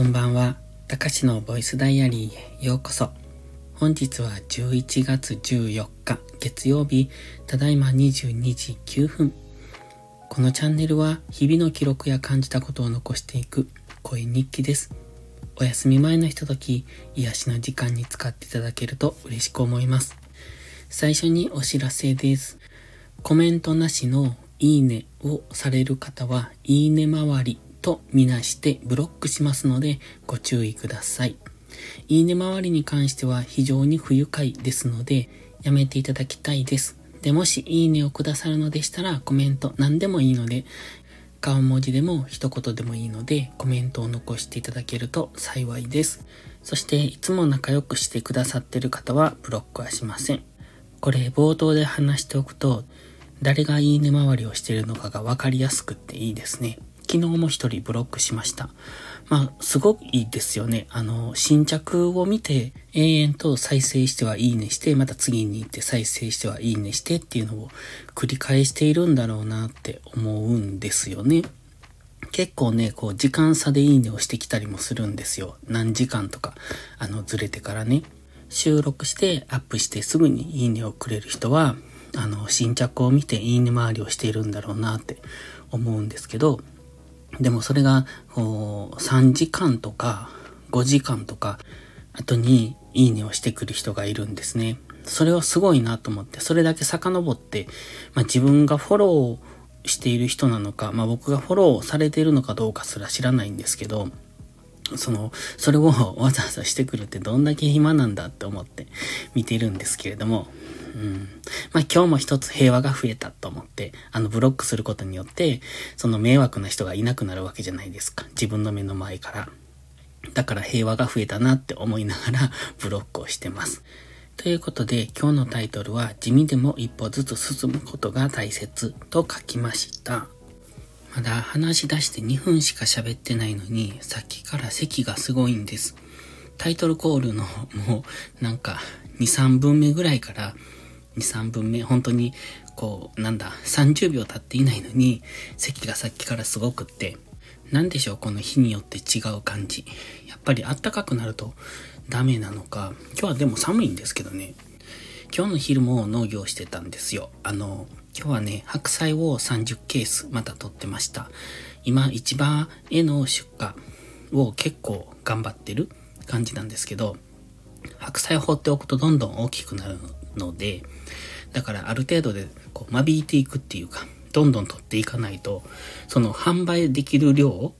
こんばんは。たかしのボイスダイアリーへようこそ。本日は11月14日月曜日、ただいま22時9分。このチャンネルは日々の記録や感じたことを残していく声日記です。お休み前のひととき、癒しの時間に使っていただけると嬉しく思います。最初にお知らせです。コメントなしのいいねをされる方は、いいね周りとみなしてブロックしますのでご注意ください。いいね周りに関しては非常に不愉快ですのでやめていただきたいです。で、もしいいねをくださるのでしたらコメント何でもいいので顔文字でも一言でもいいのでコメントを残していただけると幸いです。そしていつも仲良くしてくださってる方はブロックはしません。これ冒頭で話しておくと誰がいいね回りをしてるのかがわかりやすくっていいですね。昨日も一人ブロックしました。まあ、すごくいいですよね。あの、新着を見て、延々と再生してはいいねして、また次に行って再生してはいいねしてっていうのを繰り返しているんだろうなって思うんですよね。結構ね、こう、時間差でいいねをしてきたりもするんですよ。何時間とか、あの、ずれてからね。収録してアップしてすぐにいいねをくれる人は、あの、新着を見ていいね回りをしているんだろうなって思うんですけど、でもそれが、こう、3時間とか5時間とか後にいいねをしてくる人がいるんですね。それはすごいなと思って、それだけ遡って、まあ、自分がフォローしている人なのか、まあ、僕がフォローされているのかどうかすら知らないんですけど、その、それをわざわざしてくるってどんだけ暇なんだって思って見てるんですけれども、うん。まあ今日も一つ平和が増えたと思って、あのブロックすることによって、その迷惑な人がいなくなるわけじゃないですか。自分の目の前から。だから平和が増えたなって思いながらブロックをしてます。ということで今日のタイトルは地味でも一歩ずつ進むことが大切と書きました。まだ話し出して2分しか喋ってないのに、さっきから席がすごいんです。タイトルコールのもうなんか2、3分目ぐらいから2、3分目、本当にこう、なんだ、30秒経っていないのに、席がさっきからすごくって、なんでしょう、この日によって違う感じ。やっぱり暖かくなるとダメなのか、今日はでも寒いんですけどね。今日の昼も農業してたんですよ。あの、今日はね、白菜を30ケースまた取ってました。今、市場への出荷を結構頑張ってる感じなんですけど、白菜を放っておくとどんどん大きくなるので、だからある程度でこう間引いていくっていうか、どんどん取っていかないと、その販売できる量を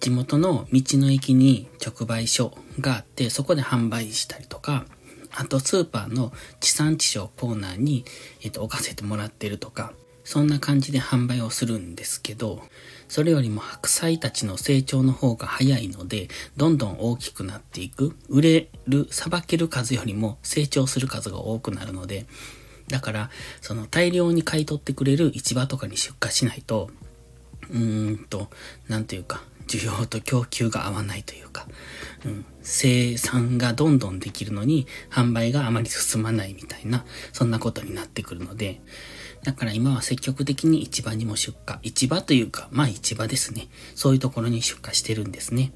地元の道の駅に直売所があって、そこで販売したりとか、あとスーパーの地産地消コーナーに、えっと、置かせてもらってるとか、そんな感じで販売をするんですけど、それよりも白菜たちの成長の方が早いので、どんどん大きくなっていく。売れる、さばける数よりも成長する数が多くなるので、だから、その大量に買い取ってくれる市場とかに出荷しないと、うーんと、なんというか、需要と供給が合わないというか、うん、生産がどんどんできるのに販売があまり進まないみたいな、そんなことになってくるので、だから今は積極的に市場にも出荷。市場というか、まあ市場ですね。そういうところに出荷してるんですね。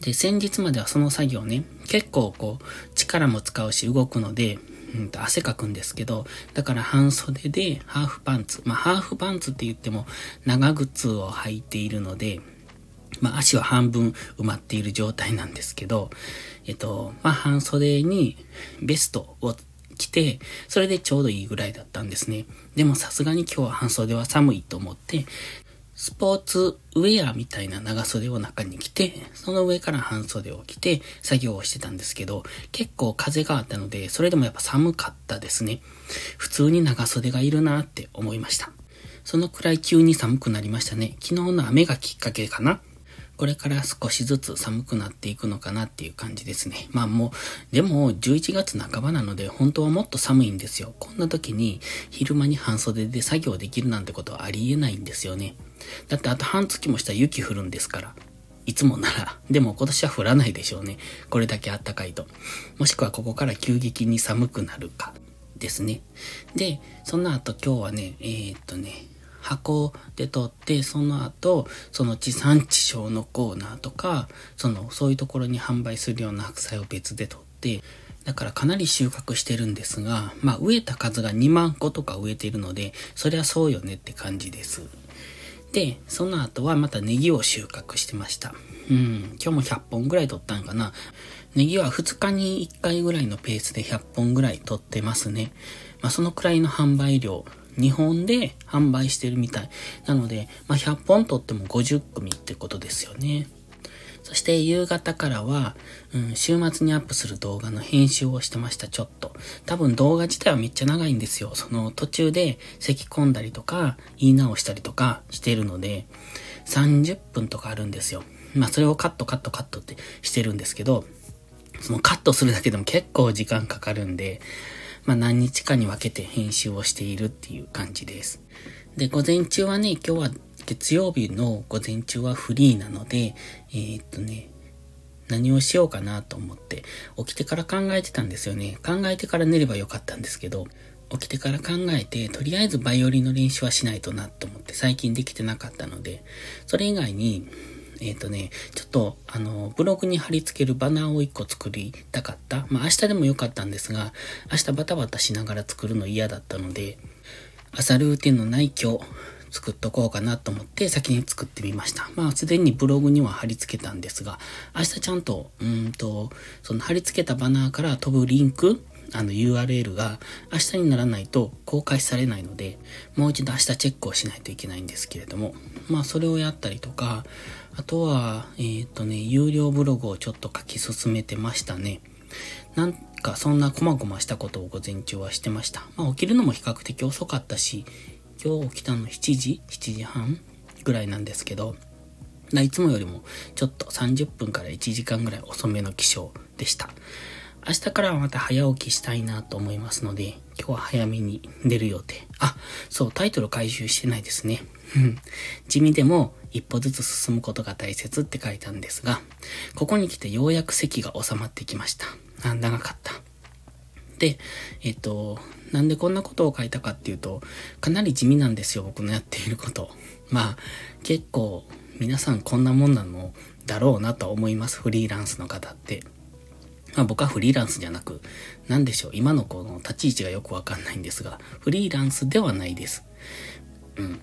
で、先日まではその作業ね、結構こう、力も使うし動くので、うんと汗かくんですけど、だから半袖でハーフパンツ。まあハーフパンツって言っても長靴を履いているので、まあ足は半分埋まっている状態なんですけど、えっと、まあ半袖にベストを着て、それでちょうどいいぐらいだったんですね。でもさすがに今日は半袖は寒いと思って、スポーツウェアみたいな長袖を中に着て、その上から半袖を着て作業をしてたんですけど、結構風があったので、それでもやっぱ寒かったですね。普通に長袖がいるなって思いました。そのくらい急に寒くなりましたね。昨日の雨がきっかけかな。これから少しずつ寒くなっていくのかなっていう感じですね。まあもう、でも11月半ばなので本当はもっと寒いんですよ。こんな時に昼間に半袖で作業できるなんてことはありえないんですよね。だってあと半月もしたら雪降るんですから。いつもなら。でも今年は降らないでしょうね。これだけ暖かいと。もしくはここから急激に寒くなるかですね。で、その後今日はね、えー、っとね、箱で撮って、その後、その地産地消のコーナーとか、その、そういうところに販売するような白菜を別で撮って、だからかなり収穫してるんですが、まあ植えた数が2万個とか植えてるので、そりゃそうよねって感じです。で、その後はまたネギを収穫してました。うん、今日も100本ぐらい取ったんかな。ネギは2日に1回ぐらいのペースで100本ぐらい取ってますね。まあそのくらいの販売量、日本で販売してるみたい。なので、まあ100本取っても50組ってことですよね。そして夕方からは、うん、週末にアップする動画の編集をしてました、ちょっと。多分動画自体はめっちゃ長いんですよ。その途中で咳込んだりとか、言い直したりとかしてるので、30分とかあるんですよ。まあそれをカットカットカットってしてるんですけど、そのカットするだけでも結構時間かかるんで、まあ何日かに分けて編集をしているっていう感じです。で、午前中はね、今日は月曜日の午前中はフリーなので、えー、っとね、何をしようかなと思って、起きてから考えてたんですよね。考えてから寝ればよかったんですけど、起きてから考えて、とりあえずバイオリンの練習はしないとなと思って、最近できてなかったので、それ以外に、えっ、ー、とね、ちょっと、あの、ブログに貼り付けるバナーを一個作りたかった。まあ明日でもよかったんですが、明日バタバタしながら作るの嫌だったので、朝ルーティンのない今日、作っとこうかなと思って先に作ってみました。まあ、すでにブログには貼り付けたんですが、明日ちゃんと、うんと、その貼り付けたバナーから飛ぶリンク、あの URL が明日にならないと公開されないので、もう一度明日チェックをしないといけないんですけれども、まあそれをやったりとか、あとは、えっ、ー、とね、有料ブログをちょっと書き進めてましたね。なんかそんな細々したことを午前中はしてました。まあ起きるのも比較的遅かったし、今日起きたの7時 ?7 時半ぐらいなんですけど、いつもよりもちょっと30分から1時間ぐらい遅めの起床でした。明日からはまた早起きしたいなと思いますので、今日は早めに出る予定。あ、そう、タイトル回収してないですね。地味でも一歩ずつ進むことが大切って書いたんですが、ここに来てようやく席が収まってきました。あ、長かった。で、えっと、なんでこんなことを書いたかっていうと、かなり地味なんですよ、僕のやっていること。まあ、結構皆さんこんなもんなのだろうなと思います、フリーランスの方って。まあ僕はフリーランスじゃなく、なんでしょう、今のこの立ち位置がよくわかんないんですが、フリーランスではないです。うん。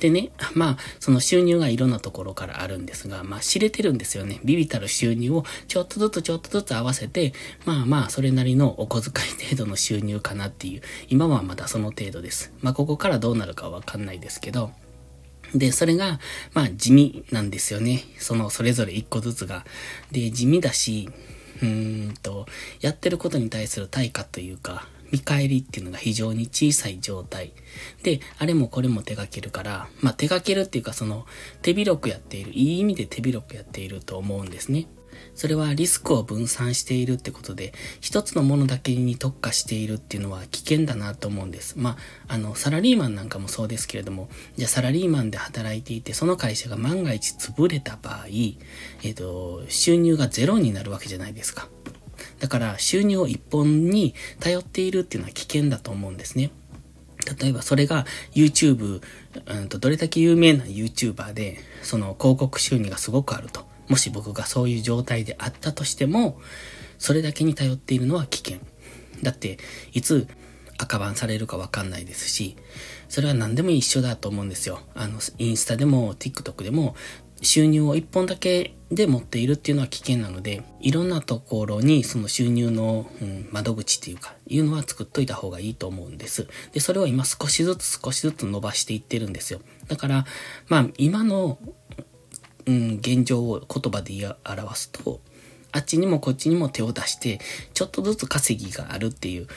でね、まあ、その収入がいろんなところからあるんですが、まあ知れてるんですよね。ビビたる収入をちょっとずつちょっとずつ合わせて、まあまあ、それなりのお小遣い程度の収入かなっていう、今はまだその程度です。まあここからどうなるかわかんないですけど、で、それが、まあ地味なんですよね。その、それぞれ一個ずつが。で、地味だし、うんと、やってることに対する対価というか、見返りっていうのが非常に小さい状態。で、あれもこれも手掛けるから、まあ手掛けるっていうかその手広くやっている、いい意味で手広くやっていると思うんですね。それはリスクを分散しているってことで、一つのものだけに特化しているっていうのは危険だなと思うんです。まあ、あの、サラリーマンなんかもそうですけれども、じゃあサラリーマンで働いていて、その会社が万が一潰れた場合、えっ、と、収入がゼロになるわけじゃないですか。だから収入を一本に頼っているっていうのは危険だと思うんですね。例えばそれが YouTube、うんとどれだけ有名な YouTuber で、その広告収入がすごくあると。もし僕がそういう状態であったとしても、それだけに頼っているのは危険。だって、いつ赤番されるかわかんないですし、それは何でも一緒だと思うんですよ。あの、インスタでも TikTok でも収入を一本だけで持っているっていうのは危険なので、いろんなところにその収入の、うん、窓口っていうか、いうのは作っといた方がいいと思うんです。で、それを今少しずつ少しずつ伸ばしていってるんですよ。だから、まあ、今のうん、現状を言葉で表すと、あっちにもこっちにも手を出して、ちょっとずつ稼ぎがあるっていう、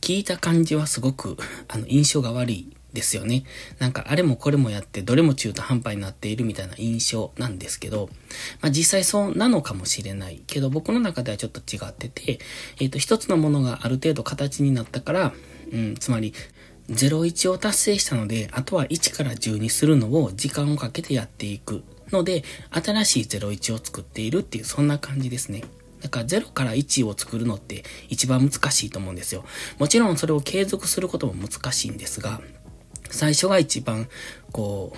聞いた感じはすごく、あの、印象が悪いですよね。なんか、あれもこれもやって、どれも中途半端になっているみたいな印象なんですけど、まあ実際そうなのかもしれない。けど、僕の中ではちょっと違ってて、えっ、ー、と、一つのものがある程度形になったから、うん、つまり、01を達成したので、あとは1から10にするのを時間をかけてやっていく。ので、新しい01を作っているっていう、そんな感じですね。だから0から1を作るのって一番難しいと思うんですよ。もちろんそれを継続することも難しいんですが、最初が一番、こ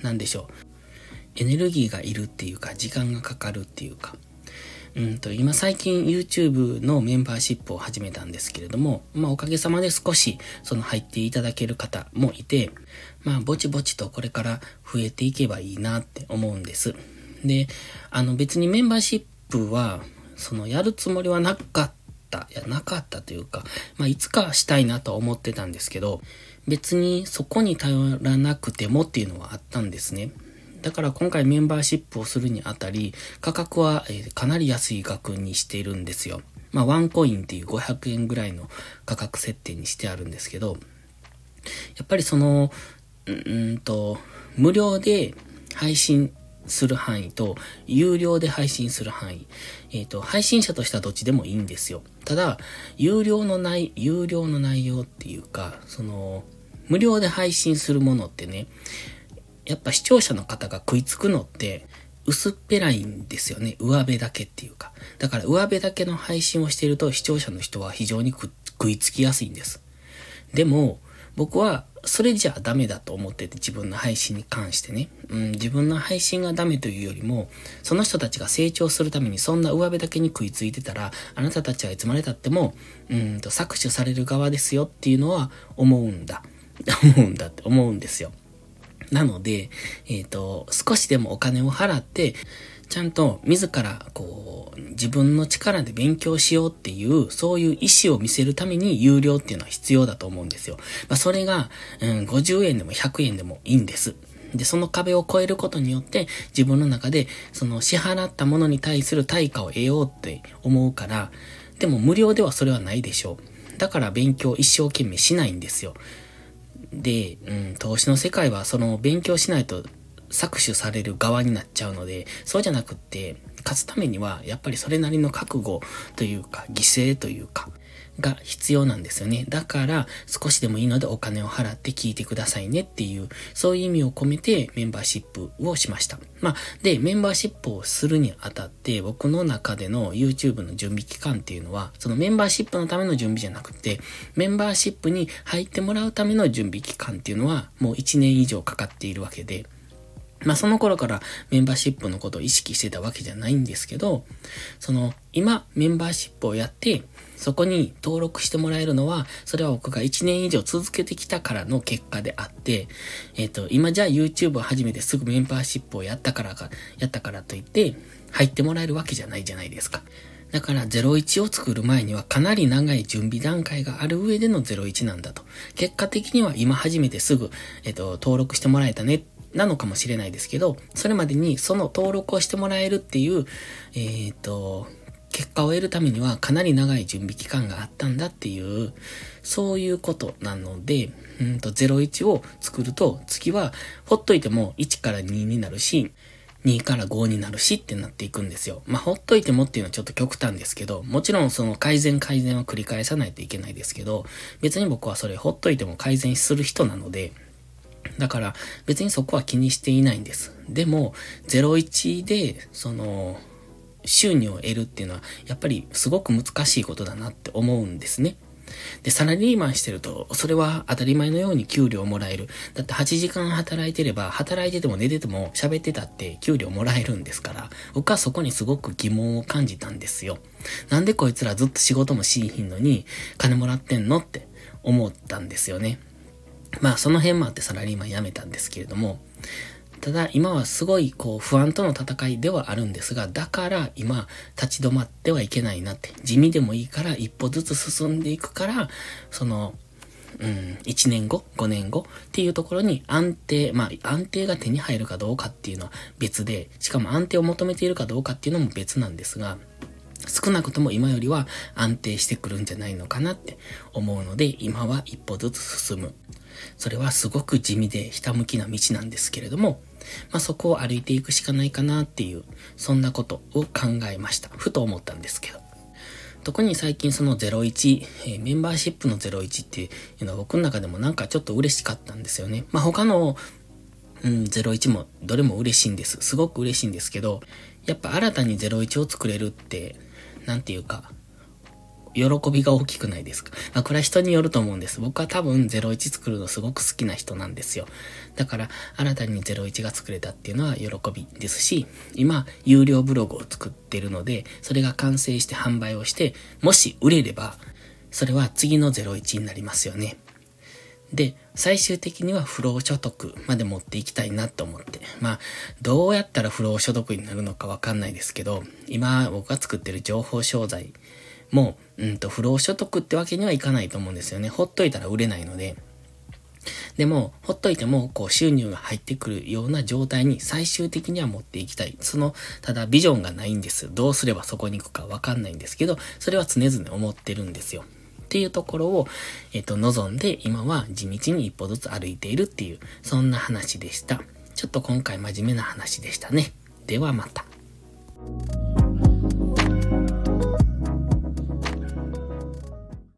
う、なんでしょう。エネルギーがいるっていうか、時間がかかるっていうか。うんと、今最近 YouTube のメンバーシップを始めたんですけれども、まあおかげさまで少しその入っていただける方もいて、まあぼちぼちとこれから増えていけばいいなって思うんです。で、あの別にメンバーシップは、そのやるつもりはなかった、いやなかったというか、まあいつかしたいなと思ってたんですけど、別にそこに頼らなくてもっていうのはあったんですね。だから今回メンバーシップをするにあたり、価格は、かなり安い額にしているんですよ。まあ、ワンコインっていう500円ぐらいの価格設定にしてあるんですけど、やっぱりその、うんと、無料で配信する範囲と、有料で配信する範囲。えっ、ー、と、配信者としてはどっちでもいいんですよ。ただ、有料の内、有料の内容っていうか、その、無料で配信するものってね、やっぱ視聴者の方が食いつくのって、薄っぺらいんですよね。上辺だけっていうか。だから上辺だけの配信をしていると視聴者の人は非常に食いつきやすいんです。でも、僕はそれじゃダメだと思ってて自分の配信に関してね。うん、自分の配信がダメというよりも、その人たちが成長するためにそんな上辺だけに食いついてたら、あなたたちはいつまでたっても、うんと搾取される側ですよっていうのは思うんだ。思うんだって思うんですよ。なので、えっ、ー、と、少しでもお金を払って、ちゃんと自らこう自分の力で勉強しようっていうそういう意思を見せるために有料っていうのは必要だと思うんですよ。まあ、それが、うん、50円でも100円でもいいんです。で、その壁を越えることによって自分の中でその支払ったものに対する対価を得ようって思うから、でも無料ではそれはないでしょう。だから勉強一生懸命しないんですよ。で、うん、投資の世界はその勉強しないと搾取される側になっちゃうので、そうじゃなくって、勝つためには、やっぱりそれなりの覚悟というか、犠牲というか、が必要なんですよね。だから、少しでもいいのでお金を払って聞いてくださいねっていう、そういう意味を込めてメンバーシップをしました。まあ、で、メンバーシップをするにあたって、僕の中での YouTube の準備期間っていうのは、そのメンバーシップのための準備じゃなくて、メンバーシップに入ってもらうための準備期間っていうのは、もう1年以上かかっているわけで、まあその頃からメンバーシップのことを意識してたわけじゃないんですけど、その今メンバーシップをやって、そこに登録してもらえるのは、それは僕が1年以上続けてきたからの結果であって、えっ、ー、と、今じゃあ YouTube を始めてすぐメンバーシップをやったからか、やったからといって、入ってもらえるわけじゃないじゃないですか。だから01を作る前にはかなり長い準備段階がある上での01なんだと。結果的には今初めてすぐ、えっ、ー、と、登録してもらえたねなのかもしれないですけど、それまでにその登録をしてもらえるっていう、えっ、ー、と、結果を得るためにはかなり長い準備期間があったんだっていう、そういうことなので、うんと01を作ると次はほっといても1から2になるし、2から5になるしってなっていくんですよ。まあ、ほっといてもっていうのはちょっと極端ですけど、もちろんその改善改善は繰り返さないといけないですけど、別に僕はそれほっといても改善する人なので、だから別にそこは気にしていないんです。でも、01で、その、収入を得るっていうのは、やっぱりすごく難しいことだなって思うんですね。で、サラリーマンしてると、それは当たり前のように給料もらえる。だって8時間働いてれば、働いてても寝てても喋ってたって給料もらえるんですから、僕はそこにすごく疑問を感じたんですよ。なんでこいつらずっと仕事もしいひんのに、金もらってんのって思ったんですよね。まあその辺もあってサラリーマン辞めたんですけれども、ただ今はすごいこう不安との戦いではあるんですが、だから今立ち止まってはいけないなって、地味でもいいから一歩ずつ進んでいくから、その、うん、1年後、5年後っていうところに安定、まあ安定が手に入るかどうかっていうのは別で、しかも安定を求めているかどうかっていうのも別なんですが、少なくとも今よりは安定してくるんじゃないのかなって思うので、今は一歩ずつ進む。それはすごく地味でひたむきな道なんですけれども、まあ、そこを歩いていくしかないかなっていう、そんなことを考えました。ふと思ったんですけど。特に最近その01、えー、メンバーシップの01っていうのは僕の中でもなんかちょっと嬉しかったんですよね。まあ、他の、うん、01もどれも嬉しいんです。すごく嬉しいんですけど、やっぱ新たに01を作れるって、なんていうか、喜びが大きくないですか。あ、これは人によると思うんです。僕は多分01作るのすごく好きな人なんですよ。だから、新たに01が作れたっていうのは喜びですし、今、有料ブログを作ってるので、それが完成して販売をして、もし売れれば、それは次の01になりますよね。で、最終的には不労所得まで持っていきたいなと思って。まあ、どうやったら不労所得になるのかわかんないですけど、今僕が作ってる情報商材も、うんと、不労所得ってわけにはいかないと思うんですよね。ほっといたら売れないので。でも、ほっといても、こう、収入が入ってくるような状態に最終的には持っていきたい。その、ただビジョンがないんです。どうすればそこに行くかわかんないんですけど、それは常々思ってるんですよ。っていうところを、えっ、と、望んで、今は地道に一歩ずつ歩いているっていう、そんな話でした。ちょっと今回真面目な話でしたね。ではまた。